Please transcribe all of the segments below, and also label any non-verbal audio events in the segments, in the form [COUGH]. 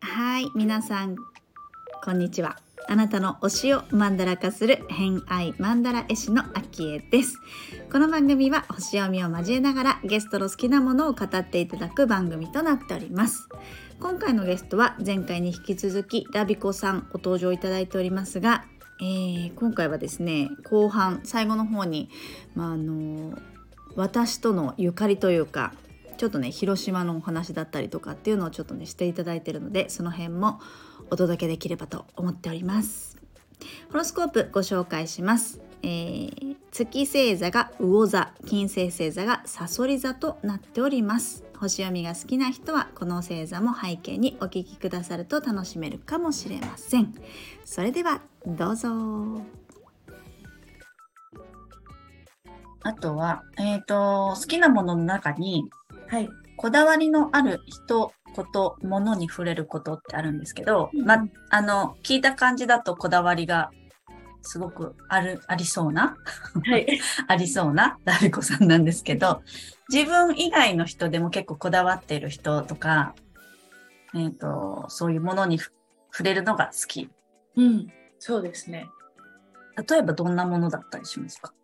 はい皆さんこんにちは。あなたの推しをマンダラ化する偏愛マンダラ絵師のアキエです。この番組は星読みを交えながらゲストの好きなものを語っていただく番組となっております。今回のゲストは前回に引き続きラビコさんご登場いただいておりますが、えー、今回はですね後半最後の方に、まあ、あの私とのゆかりというかちょっとね広島のお話だったりとかっていうのをちょっとねしていただいてるのでその辺もお届けできればと思っております。ホロスコープご紹介します、えー、月星座が魚座金星星座がサソリ座となっております。星読みが好きな人はこの星座も背景にお聞きくださると楽しめるかもしれません。それではどうぞ。あとは、えっ、と、好きなものの中に、はい。こだわりのある人、こと、ものに触れることってあるんですけど、うん。ま、あの、聞いた感じだとこだわりがすごくある、ありそうな、はい [LAUGHS] ありそうなダビコさんなんですけど、自分以外の人でも結構こだわっている人とか、えっ、と、そういうものにふ触れるのが好き。うん、そうですね。例えばどんなものだったりしますか？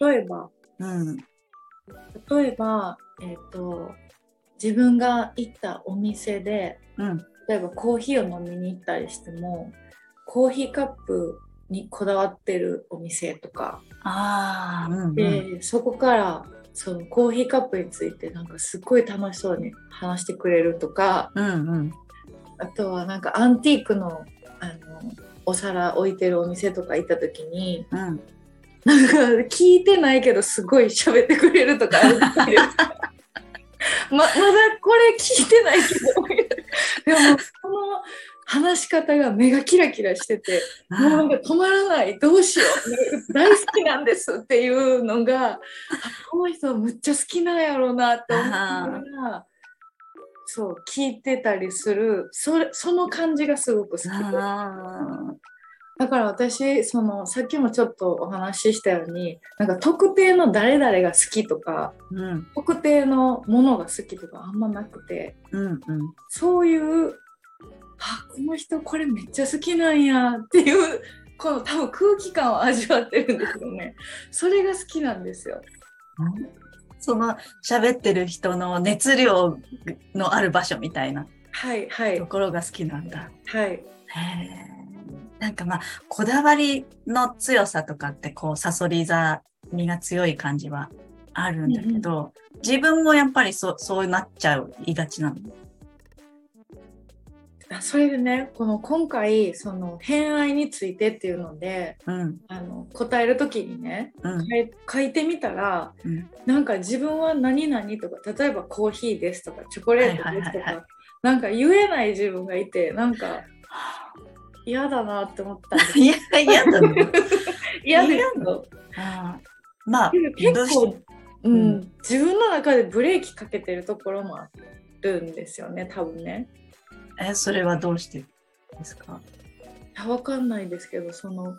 例えば、うん。例えば、えっ、と、自分が行ったお店で、うん。例えばコーヒーを飲みに行ったりしても、コーヒーカップにこだわってるお店とか、ああ、うん、うん。で、そこから、そのコーヒーカップについてなんかすっごい楽しそうに話してくれるとか、うんうん。あとはなんかアンティークのあのお皿置いてるお店とか行った時に、うん。なんか聞いてないけどすごい喋ってくれるとかある [LAUGHS] ままだこれ聞いてないけど [LAUGHS] でもこの話し方が目がキラキラしててもうなんか止まらないどうしよう大好きなんですっていうのが [LAUGHS] あこの人むっちゃ好きなんやろうなって思いながらそう聞いてたりするそれその感じがすごく好き。だから私そのさっきもちょっとお話ししたようになんか特定の誰々が好きとかーうん。特定のものが好きとかあんまなくてうんうん。そういうあこの人これめっちゃ好きなんやっていうこの多分空気感を味わってるんですよね。[LAUGHS] それが好きなんですよ。その喋ってる人の熱量のある場所みたいな。はいはい。ところが好きなんだ。はい。へー。なんかまあこだわりの強さとかってこうサソリ座身が強い感じはあるんだけど、自分もやっぱりそうそうなっちゃういがちなの。あそれでねこの今回その偏愛についてっていうのでうん。あの答える時にねうん。書いてみたら、うん。なんか自分は何々とか例えばコーヒーですとかチョコレートですとはいはいはいなんか言えない自分がいてなんか嫌だなって思ったんです。[LAUGHS] 嫌だね。[LAUGHS] 嫌です。よあー。まあ結構、ううん。ん、自分の中でブレーキかけてるところもあるんですよね多分ねえそれはどうしてですか？あわかんないですけどその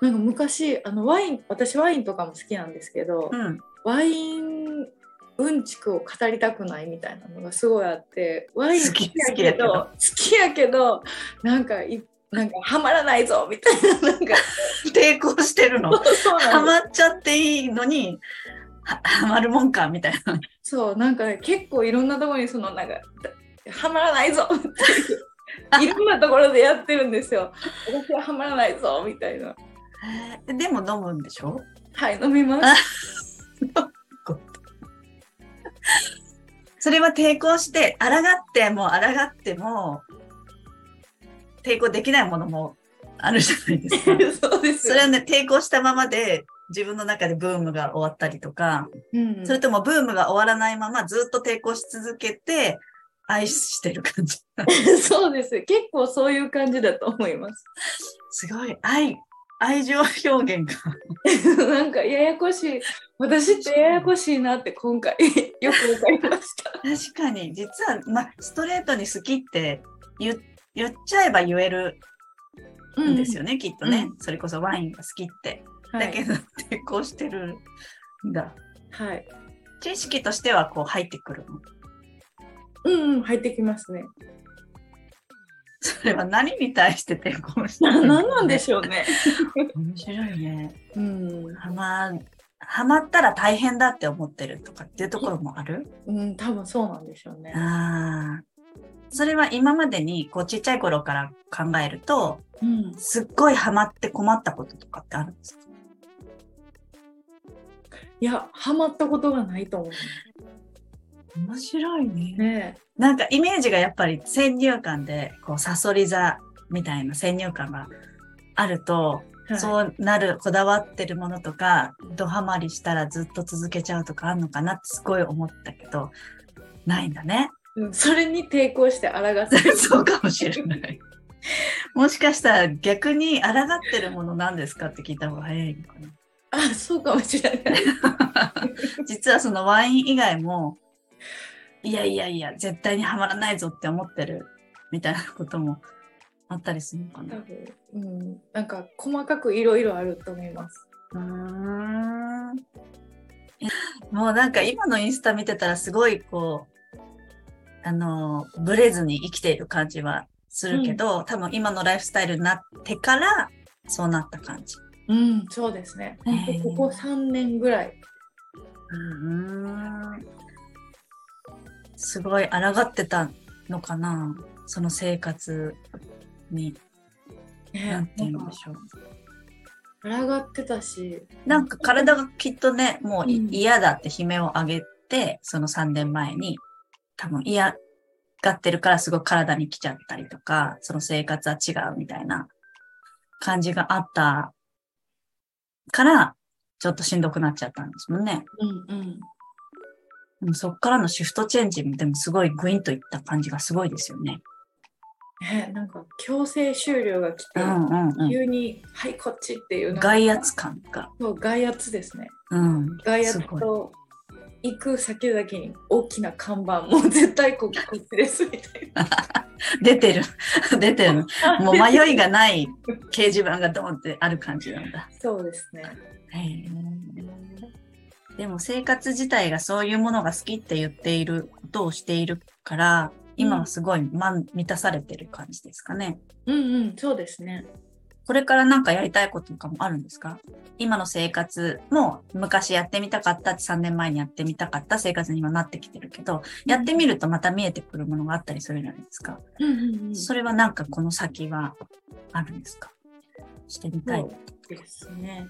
なんか昔あのワイン私ワインとかも好きなんですけど、うん。ワインうんちくを語りたくないみたいなのがすごいあってワイン好きやけど好きやけど。なんかいなんかハマらないぞみたいな [LAUGHS] なんか。抵抗してるの。[LAUGHS] ハマっちゃっていいのにはハマるもんかみたいな。そうなんか結構いろんなところにそのなんかハマらないぞ。っていういろんなところでやってるんですよ。私はハマらないぞみたいな。えーでも飲むんでしょ？はい飲みます。それは抵抗して、抗っても抗っても、抵抗できないものもあるじゃないですか。[LAUGHS] そうですそれはね、抵抗したままで自分の中でブームが終わったりとか、うん。それともブームが終わらないままずっと抵抗し続けて、愛してる感じ。[LAUGHS] そうです結構そういう感じだと思いますすごい、愛、愛情表現が。[LAUGHS] なんかややこしい私ってややこしいなって今回よくわかりました [LAUGHS] 確かに、実は、まあ、ストレートに好きって言言っちゃえば言えるんですよね、きっとね、それこそワインが好きって。はいだけど抵抗してるんだ。はい。知識としてはこう入ってくるの。うんうん、入ってきますね。それは何に対して抵抗してなるなんなんでしょうね。面白いね。うん、はま、はまったら大変だって思ってるとかっていうところもある？うん、多分そうなんでしょうね。ああ。それは今までにこうちっちゃい頃から考えると、うん、すっごいハマって困ったこととかってあるんですか？いや、ハマったことがないと思面白いねう。ね。なんかイメージがやっぱり先入観で、こう、サソリ座みたいな先入観があると、はいそうなる、こだわってるものとか、ドハマりしたらずっと続けちゃうとかあるのかなってすごい思ったけど、ないんだね。うん、それに抵抗して抗ってる。[LAUGHS] そうかもしれない。もしかしたら逆に抗ってるものなんですかって聞いた方が早いのかな。あ、そうかもしれない。[LAUGHS] 実はそのワイン以外も、いやいやいや、絶対にはまらないぞって思ってるみたいなこともあったりするのか多な。分、うん、なんか細かくいろいろあると思います。うーん。もうなんか今のインスタ見てたらすごいこう、あの、ブレずに生きている感じはするけど、多分今のライフスタイルになってからそうなった感じ。うん、そうですね。ここ3年ぐらい。うーん。すごい抗ってたのかな？その生活に。ねなんて言うんでしょう。抗ってたし、なんか体がきっとね、もういうん嫌だって悲鳴を上げて、その3年前に、多分嫌がってるからすごい体に来ちゃったりとか、その生活は違うみたいな感じがあったから、ちょっとしんどくなっちゃったんですもんね。うんうん。でもそっからのシフトチェンジでもすごいグインといった感じがすごいですよね。ね、なんか強制終了が来て。急に「はいこっち」っていう外圧感が。そう外圧ですねうん。外圧と行く先々に大きな看板もう絶対ここっちですみたいな [LAUGHS] 出てる。[LAUGHS] 出てる。[LAUGHS] もう迷いがない掲示板がドーンってある感じなんだ。そうですねへーでも生活自体がそういうものが好きって言っていることをしているから、今はすごい満満たされてる感じですかね。うんうんそうですねこれからなんかやりたいこととかもあるんですか？今の生活も昔やってみたかったって3年前にやってみたかった生活に今なってきてるけど、やってみるとまた見えてくるものがあったりするじゃないですか。うんうんうんそれはなんかこの先はあるんですか？してみたい。そうですね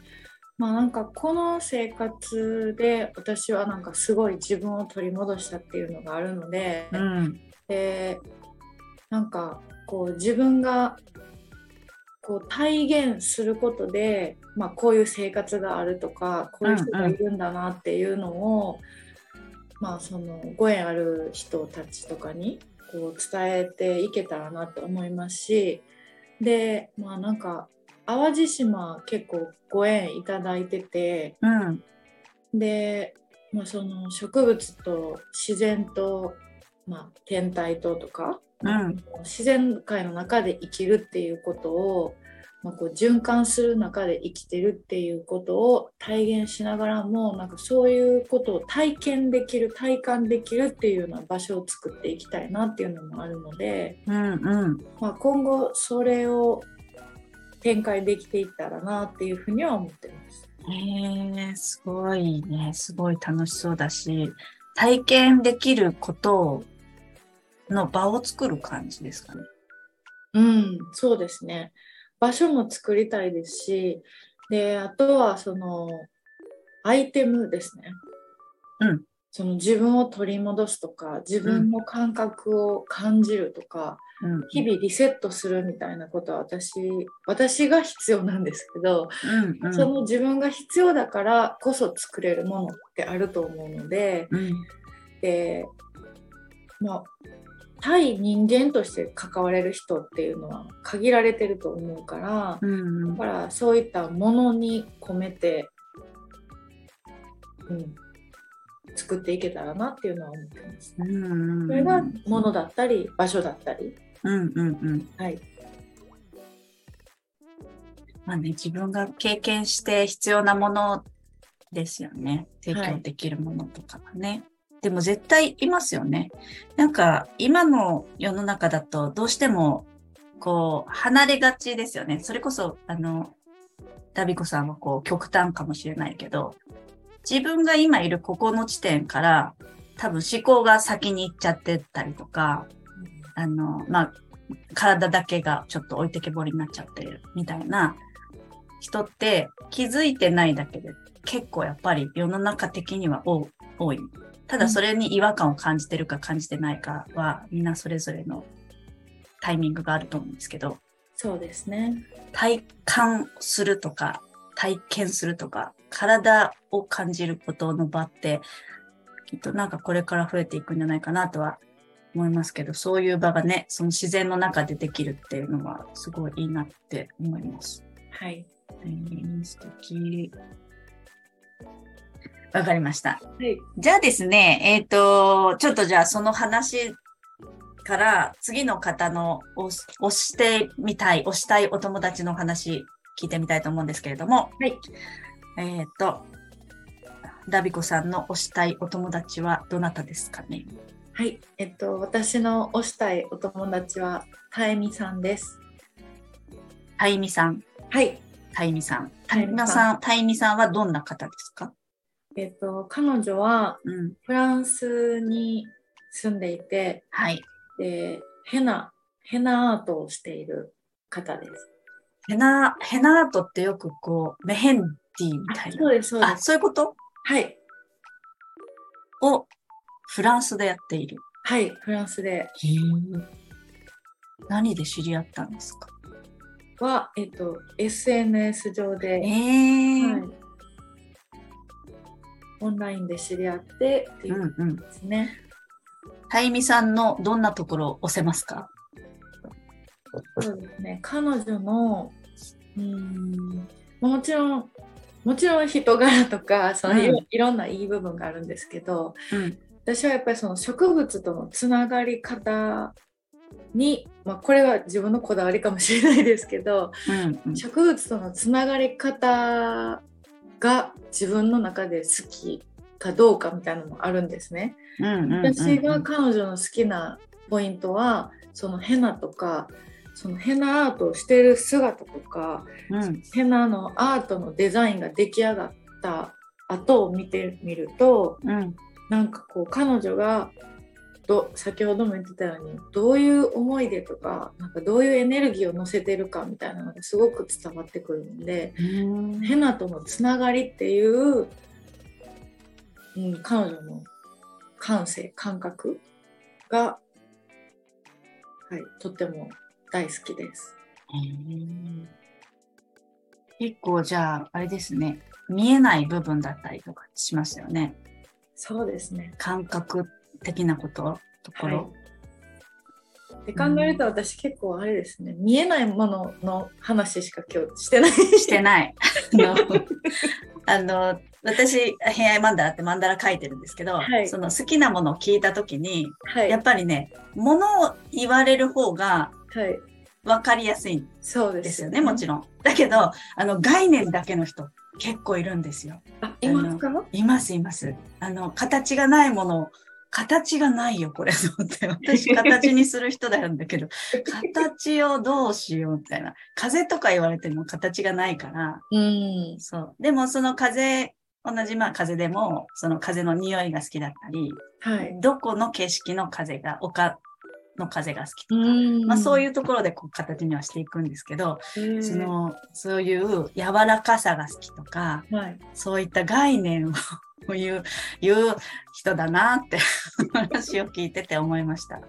まあなんかこの生活で私はなんかすごい自分を取り戻したっていうのがあるので、うん。でなんかこう自分がこう体現することで、まあ、こういう生活があるとかこういう人がいるんだなっていうのを、まあそのご縁ある人たちとかにこう伝えていけたらなって思いますしでまあなんか淡路島結構ご縁いただいててうん。で、まあ、その植物と自然と、まあ、天体ととか、うん自然界の中で生きるっていうことを、まあ、こう循環する中で生きてるっていうことを体現しながらもなんかそういうことを体験できる体感できるっていうような場所を作っていきたいなっていうのもあるので、うん。うん。まあ、今後それを展開できていったらなっていうふうには思ってます。へえ、すごいね。すごい楽しそうだし、体験できることの場を作る感じですかね。うん、そうですね。場所も作りたいですし、で、あとはそのアイテムですね。うん。その自分を取り戻すとか、自分の感覚を感じるとか、うん。日々リセットするみたいなことは私、私が必要なんですけど、うん。うん。その自分が必要だからこそ作れるものってあると思うので、うん。で、まあ、対人間として関われる人っていうのは限られてると思うから、うんだからそういったものに込めて、うん、作っていけたらなっていうのは思ってます。うん。それが物だったり場所だったり、うんうんうん。はい、まあね、自分が経験して必要なものですよね。提供できるものとかがね。でも絶対いますよね。なんか今の世の中だとどうしてもこう離れがちですよね。それこそあの、ダビコさんはこう極端かもしれないけど、自分が今いるここの地点から多分思考が先に行っちゃってたりとか、あの、まあ、体だけがちょっと置いてけぼりになっちゃってるみたいな人って気づいてないだけで結構やっぱり世の中的には多多い。ただそれに違和感を感じてるか感じてないかはみんなそれぞれのタイミングがあると思うんですけど、そうですね。体感するとか体験するとか体を感じることの場ってきっとなんかこれから増えていくんじゃないかなとは思いますけど、そういう場がね、その自然の中でできるっていうのはすごいいいなって思います。はい。えー、素敵。わかりました。はい。じゃあですね、えっ、と、ちょっとじゃあその話から次の方の押してみたい、押したいお友達の話聞いてみたいと思うんですけれども、はい。えっ、と、ダビコさんの推したいお友達はどなたですかね？はい。えっと、私の推したいお友達は、たえみさんです。タイミさん、はい。タイミさん。タタイミさんイミさん、タイミさんはどんな方ですか？えっと、彼女はうん。フランスに住んでいて、はい。で、ヘナ、ヘナアートをしている方です。ヘナ、ヘナアートってよくこう、メヘンディみたいな。そうです、そうであ、す。そういうこと？はい。をフランスでやっている。はい。フランスでへ何で知り合ったんですか？は、えっと、SNS 上で、えーはい、オンラインで知り合ってっていううんうん。ですね。タイミさんのどんなところを押せますか？そうですね。彼女の、うーん、もちろん、もちろん人柄とか、そのいろ,、うんいろんないい部分があるんですけど、うん。私はやっぱりその植物とのつながり方に、まあ、これは自分のこだわりかもしれないですけど、うん。植物とのつながり方が自分の中で好きかどうかみたいなのもあるんですね。うん。私が彼女の好きなポイントはそのヘナとかそのヘナアートをしてる姿とかうん。ヘナのアートのデザインが出来上がった後を見てみるとうん。なんかこう彼女がど先ほども言ってたようにどういう思い出とかなんかどういうエネルギーを乗せてるかみたいなのがすごく伝わってくるんでうん。ヘナとのつながりっていう、うん、彼女の感性感覚が、はい、とっても大好きです。うん結構じゃあ、あれですね。見えない部分だったりとかしますよね。そうですね。感覚的なこと、ところ？はい。で考えると私結構あれですね。見えないものの話しか今日してない。してない。[LAUGHS] あの、私、偏愛マンダラってマンダラ書いてるんですけど、はい。その好きなものを聞いたときに、はい。やっぱりね、ものを言われる方がはい。分かりやすいんでですすよね、もちろん。だけど、あの、概念だけの人結構いるんですよ。あいますか？います、います。あの、形がないものを、形がないよ、これ、と思って。私、形にする人なんだけど、[LAUGHS] 形をどうしよう、みたいな。風とか言われても形がないから、うんそう。でも、その風、同じ、まあ、風でも、その風の匂いが好きだったり、はいどこの景色の風が、丘の風が好きとか、んまあ、そういうところでこう形にはしていくんですけど、うその、そういう柔らかさが好きとか、はいそういった概念を言う、言う人だなって [LAUGHS] 話を聞いてて思いました。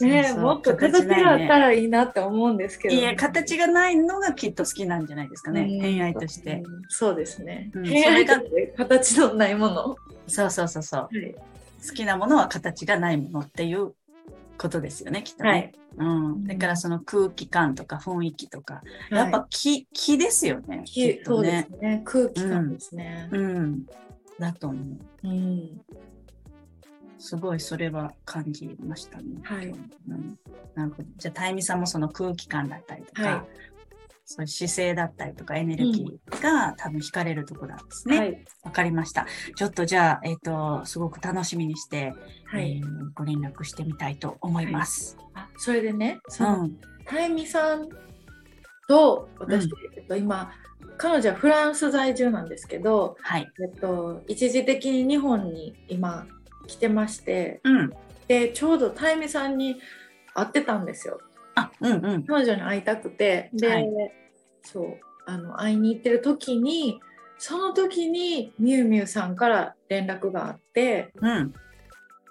ねもっと形があったらいいなって思うんですけど、いや、形がないのがきっと好きなんじゃないですかね。うん偏愛として。うんそうですね。うん偏愛形のないもの。そうそうそうそう。はい。好きなものは形がないものっていうことですよね、きっとね。はいうん。だからその空気感とか雰囲気とか、やっはいぱ気、気ですよね。きっとそうでねす。ね。空気感ですね。うん。だと思う。うん。すごいそれは感じましたね。はいうん、なるほど。じゃあ、タイミさんもその空気感だったりとか、はいそういう姿勢だったりとかエネルギーが多分惹かれるところなんですね。わ、はい。かりました。ちょっとじゃあ、えっ、と、すごく楽しみにして、はい。えーご連絡してみたいと思います。あそれでね、うその、ん。たゆみさんと私、うんえっと、今、彼女はフランス在住なんですけど、はい。えっと、一時的に日本に今来てまして、うん。で、ちょうどたゆみさんに会ってたんですよ。あ、うんうん。彼女に会いたくて、で、はいそう、あの、会いに行ってる時に、その時にみゆみゆさんから連絡があって、うん。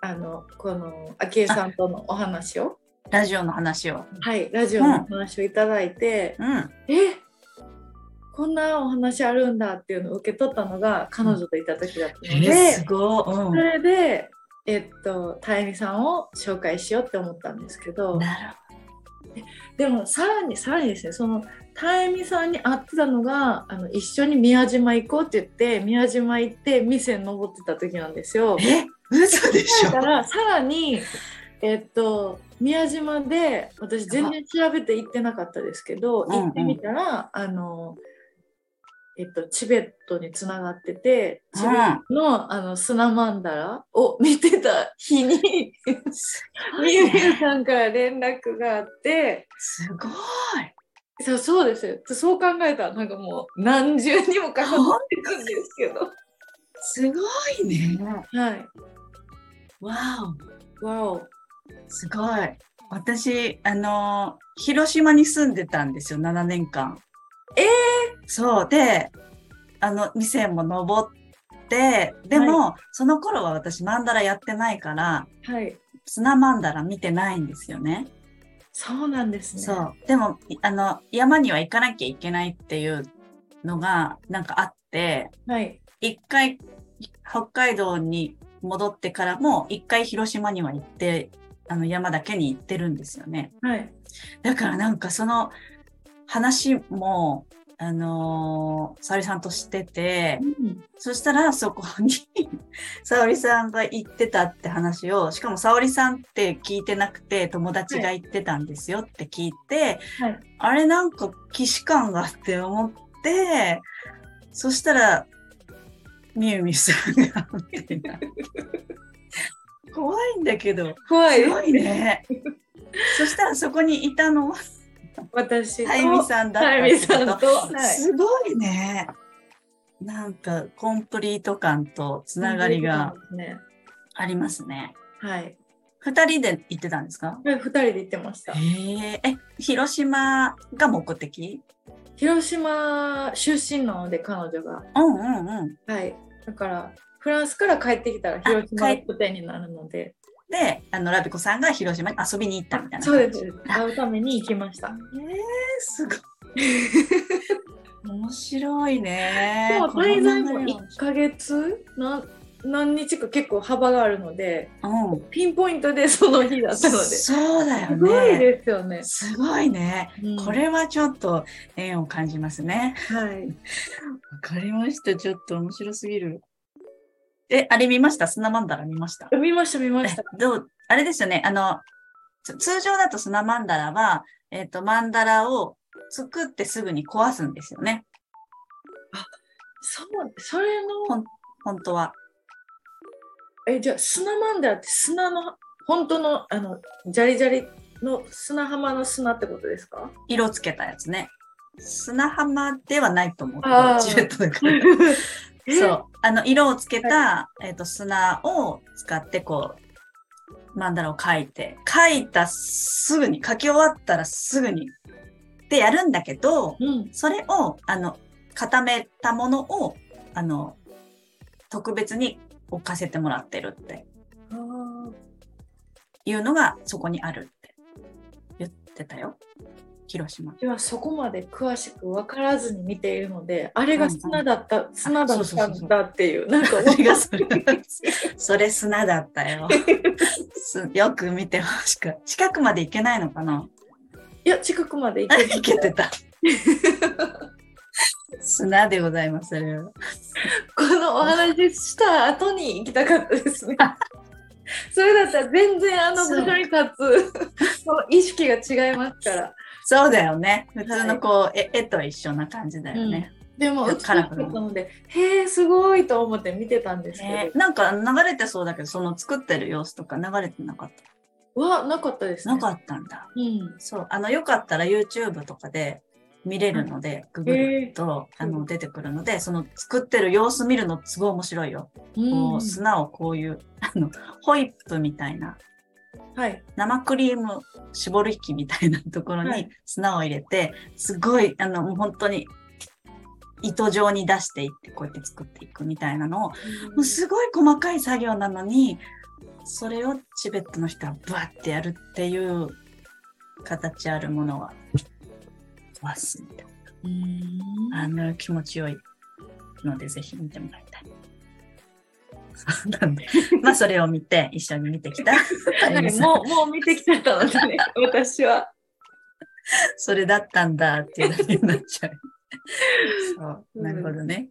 あの、この、あきえさんとのお話を、ラジオの話を。はい、ラジオのお話をいただいて、うん。えこんなお話あるんだっていうのを受け取ったのが彼女といた時だったので、えー、すごい。それで、えっと、たゆみさんを紹介しようって思ったんですけうどん。、なるでもさらにさらにですねそのたゆみさんに会ってたのがあの一緒に宮島行こうって言って宮島行って店に登ってた時なんですよ。え、嘘でしょだからさらにえっと宮島で私全然調べて行ってなかったですけどうんうん行ってみたら、あのえっとチベットにつながっててチベットの,、あの砂マンダラを見てた日にみゆみゆさんから連絡があって。すごい。そうそうですよ。そう考えたらなんかもう何重にもかかってるんですけど。すごいね。はい。わわお。お。すごい。私、あの、広島に住んでたんですよ、7年間。えそう。で、あの、店も登って、でも、その頃は私、マンダラやってないから、はい。砂マンダラ見てないんですよね。そうなんですね。そう。でも、いあの、山には行かなきゃいけないっていうのが、なんかあって、はい。一回、北海道に戻ってからも、一回広島には行って、あの、山だけに行ってるんですよね。はい。だからなんかその話も、あのー沙織さんとしてて、うん。そしたらそこに [LAUGHS] 沙織さんが言ってたって話を、しかも沙織さんって聞いてなくて友達が言ってたんですよって聞いて、はい。あれなんか既視感があって思って、そしたら、みゆみゆさんが、みたいな。怖いんだけど、怖い。すごいね。そしたらそこにいたのは、私と。たゆみさんだったとさんと。はい。すごいね。なんか、コンプリート感とつながりがね。ありますね。はい。二人で行ってたんですか？二人で行ってました。へえ。え、広島が目的？広島出身なので彼女が。うんうんうん。はい。だからフランスから帰ってきたら広島拠点になるので。で、あの、ラビコさんが広島に遊びに行ったみたいなそう。です。会うために行きました。えー、すごい。面白いね。でも滞在もこんなの1ヶ月？な何日か結構幅があるのでうん。ピンポイントで [LAUGHS] その日だったので。すそうだよごいね。ですよね。すごいね。うんこれはちょっと縁を感じますね。はい。わかりました。ちょっと面白すぎる。え、あれ見ました？砂マンダラ見ました？見ました見ました。えどう、あれですよね。あの、つ通常だと砂マンダラは、えっ、と、マンダラを作ってすぐに壊すんですよね。そうそれのほん本当は。えじゃあ砂マンダラって砂の本当のあのジャリジャリの砂浜の砂ってことですか？色つけたやつね。砂浜ではないと思う。あーチベットだから。そう。あの、色をつけた、えっ、と、砂を使って、こう、マンダラを描いて、描いたすぐに、描き終わったらすぐに、でやるんだけど、うん。それを、あの、固めたものを、あの、特別に置かせてもらってるっていうのがそこにあるって言ってたよ。広島。ではそこまで詳しく分からずに見ているのであれが砂だった、砂だったんだっていうなんかそれがそれそれ砂だったよ。すよく見てほしく。近くまで行けないのかな？いや近くまで行あけ行けてた。砂でございます。それはこのお話しした後に行きたかったですね。[LAUGHS] それだったら全然あの場所に立つその意識が違いますから。そうだよね。普通のこう、絵絵と一緒な感じだよね。でも、美しかったので、へえ、すごいと思って見てたんですけど。ねなんか流れてそうだけど、その作ってる様子とか流れてなかった？は、なかったですね。なかったんだ。うん。そう。あの、よかったら YouTube とかで見れるので、ググると、あの、出てくるので、その作ってる様子見るのすごい面白いよ。こうんう、砂をこういう、あの、ホイップみたいな、はい。生クリーム絞る機みたいなところにはい砂を入れて、すごい、あの、もう本当に、糸状に出していって、こうやって作っていくみたいなのを、もうすごい細かい作業なのに、それをチベットの人はブワッてやるっていう形あるものは、壊すみたいうんな。あの、気持ちよいので、ぜひ見てもらいたい。なんで、まあ、それを見て、一緒に見てきた。はい [LAUGHS] もう、もう見てきてたのでね、[LAUGHS] 私は。それだったんだっていうだけになっちゃう。[LAUGHS] そう、うんなるほどね。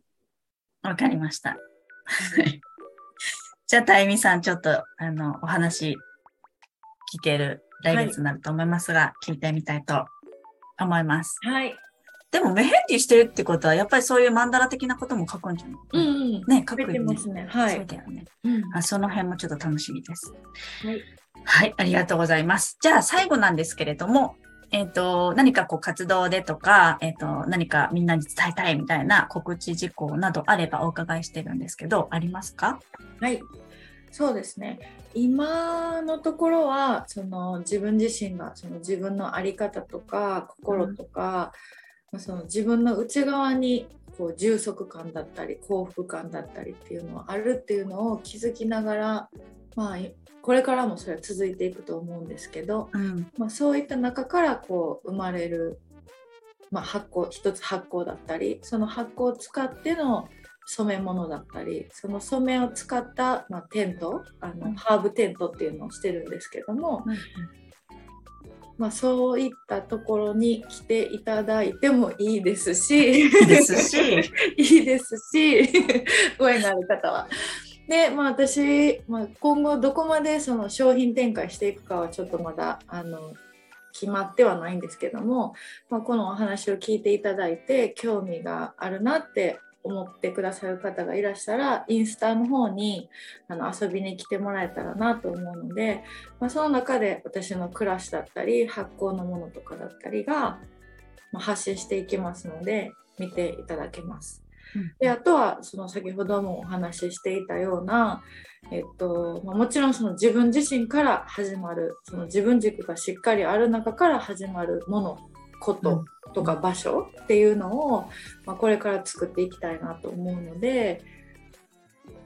わかりました。はいじゃあ、たゆみさん、ちょっと、あの、お話聞ける来月になると思いますが、聞いてみたいと思います。はい。でも、メヘンディしてるってことは、やっぱりそういうマンダラ的なことも書くんじゃない、うんうん。ね、書くよね。ますね。はい。そうだよね。うんあ。その辺もちょっと楽しみです。はい。はい、ありがとうございます。じゃあ最後なんですけれども、えっ、と、何かこう活動でとか、えっ、と、何かみんなに伝えたいみたいな告知事項などあればお伺いしてるんですけど、ありますか？はい、そうですね。今のところはその自分自身がその自分の在り方とか心とか、まあその自分の内側にこう充足感だったり幸福感だったりっていうのはあるっていうのを気づきながら、まあ、いこれからもそれは続いていくと思うんですけど、うん。まあ、そういった中からこう生まれる、まあ、発酵一つ発酵だったりその発酵を使っての染め物だったりその染めを使った、まあ、テントあの、うんハーブテントっていうのをしてるんですけども、まあ、そういったところに来ていただいてもいいですし。いいですし、[LAUGHS] いいですし。ご縁がある方は。で、まあ、私、まあ、今後どこまでその商品展開していくかはちょっとまだあの決まってはないんですけども、まあ、このお話を聞いていただいて興味があるなって思ってくださる方がいらしたらインスタの方にあの遊びに来てもらえたらなと思うので、まあ、その中で私の暮らしだったり発酵のものとかだったりが、まあ、発信していきますので見ていただけます。であとはその先ほどもお話ししていたような、えっとまあ、もちろんその自分自身から始まるその自分軸がしっかりある中から始まるものこととか場所っていうのを、まあ、これから作っていきたいなと思うので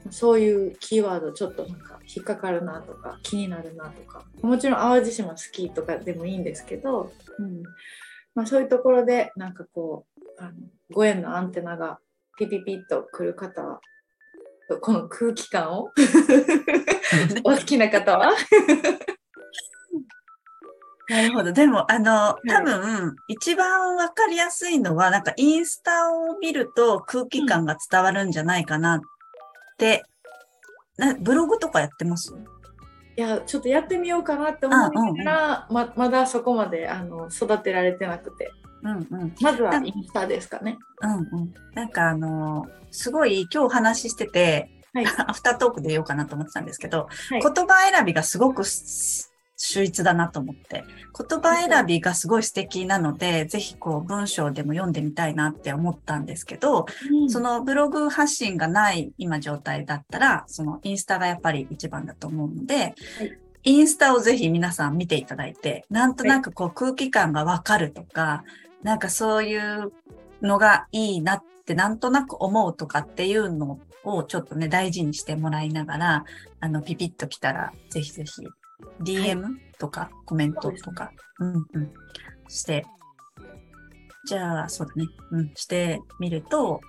そういうキーワードちょっとなんか引っかかるなとか気になるなとかもちろん淡路島好きとかでもいいんですけど、うん。まあ、そういうところでなんかこうあのご縁のアンテナがピピピッと来る方はこの空気感を [LAUGHS] お好きな方はなるほど。でも、あの、多分、一番わかりやすいのは、なんかインスタを見ると空気感が伝わるんじゃないかなって、なブログとかやってます？いやちょっとやってみようかなって思いながら、ままだそこまであの育てられてなくてうんうん。まずはインスタですかね。うんうん。なんかあの、すごい今日お話ししてて、はい [LAUGHS] アフタートークで言おうかなと思ってたんですけど、はい言葉選びがすごくす秀逸だなと思って、言葉選びがすごい素敵なので、ぜひこう文章でも読んでみたいなって思ったんですけど、そのブログ発信がない今状態だったら、そのインスタがやっぱり一番だと思うので、はい。インスタをぜひ皆さん見ていただいて、なんとなくこう空気感がわかるとか、なんかそういうのがいいなってなんとなく思うとかっていうのをちょっとね、大事にしてもらいながら、あの、ピピッと来たら、ぜひぜひ、DM とかコメントとか、うんうん、して、じゃあ、そうだね、うん、してみると、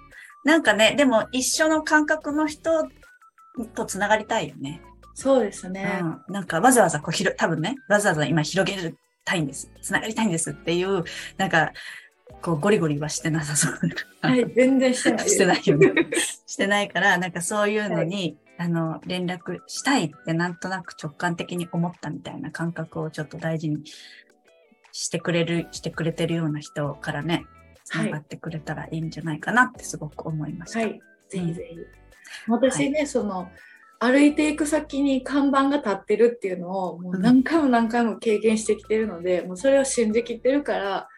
なんかね、でも一緒の感覚の人とつながりたいよね。そうですね。うん、なんかわざわざこう広、多分ね、わざわざ今広げたいんです。つながりたいんですっていう、なんか、こうゴリゴリはしてなさそう。はい、全然してない。[LAUGHS] してないよね。してないから、なんかそういうのに、あの、連絡したいってなんとなく直感的に思ったみたいな感覚をちょっと大事にしてくれる、してくれてるような人からね、つながってくれたらいいんじゃないかなってすごく思いました。はい、ぜひぜひ。私ね、その歩いていく先に看板が立ってるっていうのをもう何回も何回も経験してきてるので、もうそれを信じきってるから、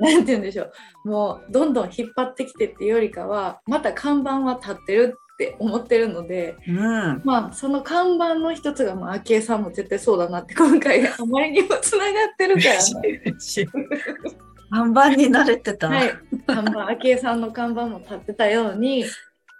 なんて言うんでしょう、もうどんどん引っ張ってきてっていうよりかは、また看板は立ってるって思ってるので、うん。まあその看板の一つが、まあ、昭恵さんも絶対そうだなって今回 [LAUGHS] あまりにもつながってるから。[LAUGHS] 看板に慣れてた。はい、看板昭恵さんの看板も立ってたように、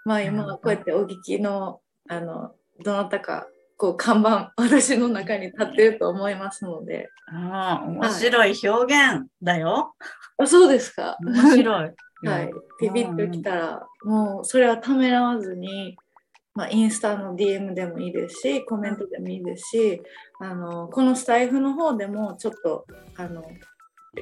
まあ今はこうやってお聞きのあのどなたかこう看板私の中に立ってると思いますので、ああ、面白い表現だよ。あそうですか。面白い。[LAUGHS] はい、ピピッときたら、もうそれはためらわずに、まあ、インスタの DM でもいいですし、コメントでもいいですし、あのこのスタイフの方でもちょっとあの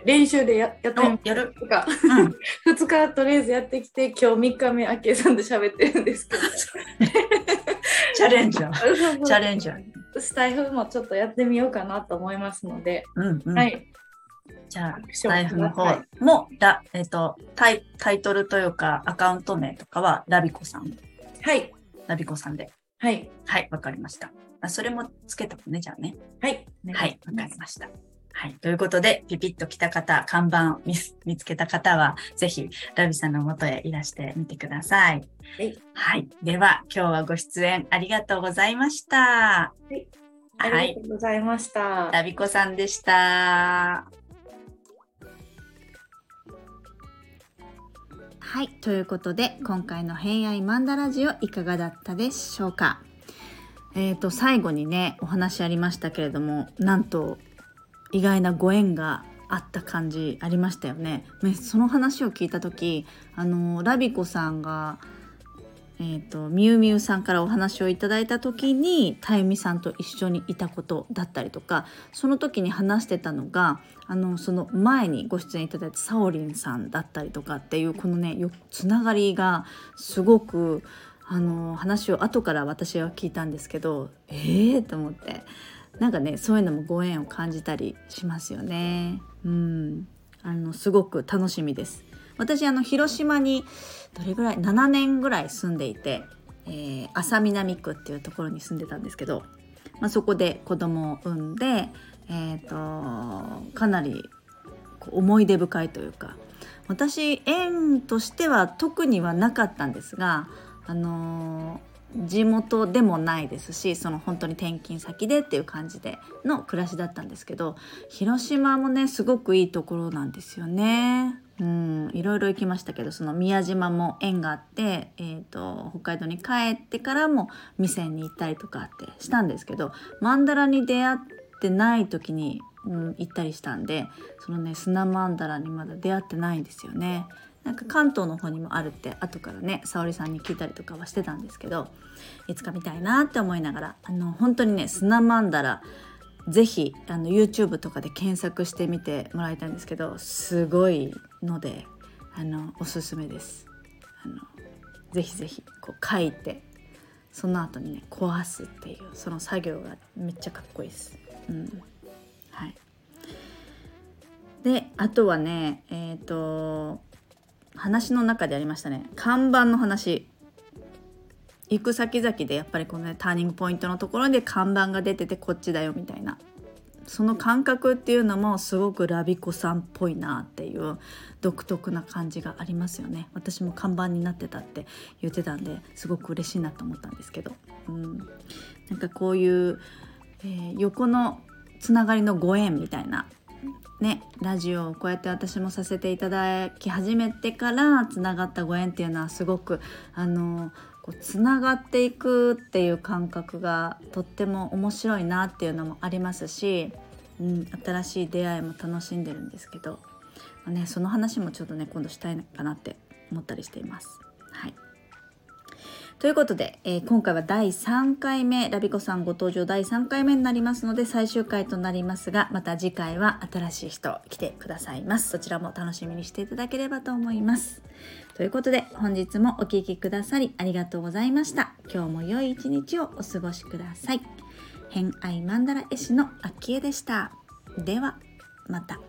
練習でややってやる。とか、うん。2日とりあえずやってきて、今日3日目、あきえさんで喋ってるんですけど、[LAUGHS] チャレンジャー。[LAUGHS] チャレンジャー。スタイフもちょっとやってみようかなと思いますので、うんうん。はい、じゃあスタイフの方はも、ラえっ、とタイ、タイトルというか、アカウント名とかは、ラビコさん。はい、ラビコさんで。はい、はい、わかりました。あそれもつけたもんね、じゃあね。はい、はい、わかりました。はい。ということで、ピピッと来た方、看板見つ見つけた方は、ぜひ、ラビさんの元へいらしてみてください。はい。はい。では、今日はご出演ありがとうございました。いあはいりが。とうございました。ラビコさんでした。はい、ということで今回の「偏愛マンダラジオ」いかがだったでしょうか？えー、と最後にねお話ありましたけれどもなんと意外なご縁があった感じありましたよね。ねその話を聞いた時あのラビコさんがえー、とみゆみゆさんからお話をいただいた時にたゆみさんと一緒にいたことだったりとかその時に話してたのがあのその前にご出演いただいたサオリンさんだったりとかっていうこのねよつながりがすごくあの話を後から私は聞いたんですけどええー、と思ってなんかねそういうのもご縁を感じたりしますよね。うんあのすごく楽しみです。私あの広島にどれぐらい7年ぐらい住んでいて、えー、浅南区っていうところに住んでたんですけど、まあ、そこで子供を産んで、えー、とかなり思い出深いというか私縁としては特にはなかったんですが、あのー地元でもないですしその本当に転勤先でっていう感じでの暮らしだったんですけど広島もねすごくいいところなんですよね。うん、いろいろ行きましたけどその宮島も縁があって、えー、と北海道に帰ってからも店に行ったりとかってしたんですけどマンダラに出会ってない時に、うん、行ったりしたんでそのね砂マンダラにまだ出会ってないんですよね。なんか関東の方にもあるって後からね沙織さんに聞いたりとかはしてたんですけどいつか見たいなって思いながらあの本当にね砂マンダラぜひあの YouTube とかで検索してみてもらいたいんですけどすごいのであのおすすめです。あのぜひぜひこう書いてその後にね壊すっていうその作業がめっちゃかっこいいです。うん、はい。であとはねえっ、と話の中でありましたね。看板の話。行く先々でやっぱりこのねターニングポイントのところで看板が出ててこっちだよみたいな。その感覚っていうのもすごくラビコさんっぽいなっていう独特な感じがありますよね。私も看板になってたって言ってたんですごく嬉しいなと思ったんですけど、うん、なんかこういう、えー横のつながりのご縁みたいなね、ラジオをこうやって私もさせていただき始めてからつながったご縁っていうのはすごくあのこうつながっていくっていう感覚がとっても面白いなっていうのもありますし、うん、新しい出会いも楽しんでるんですけど、まあね、その話もちょっとね今度したいかなって思ったりしています。ということで、えー、今回は第3回目ラビコさんご登場第3回目になりますので最終回となりますがまた次回は新しい人来てくださいます。そちらも楽しみにしていただければと思います。ということで本日もお聴きくださりありがとうございました。今日も良い一日をお過ごしください。偏愛マンダラ絵師のあきえでした。ではまた。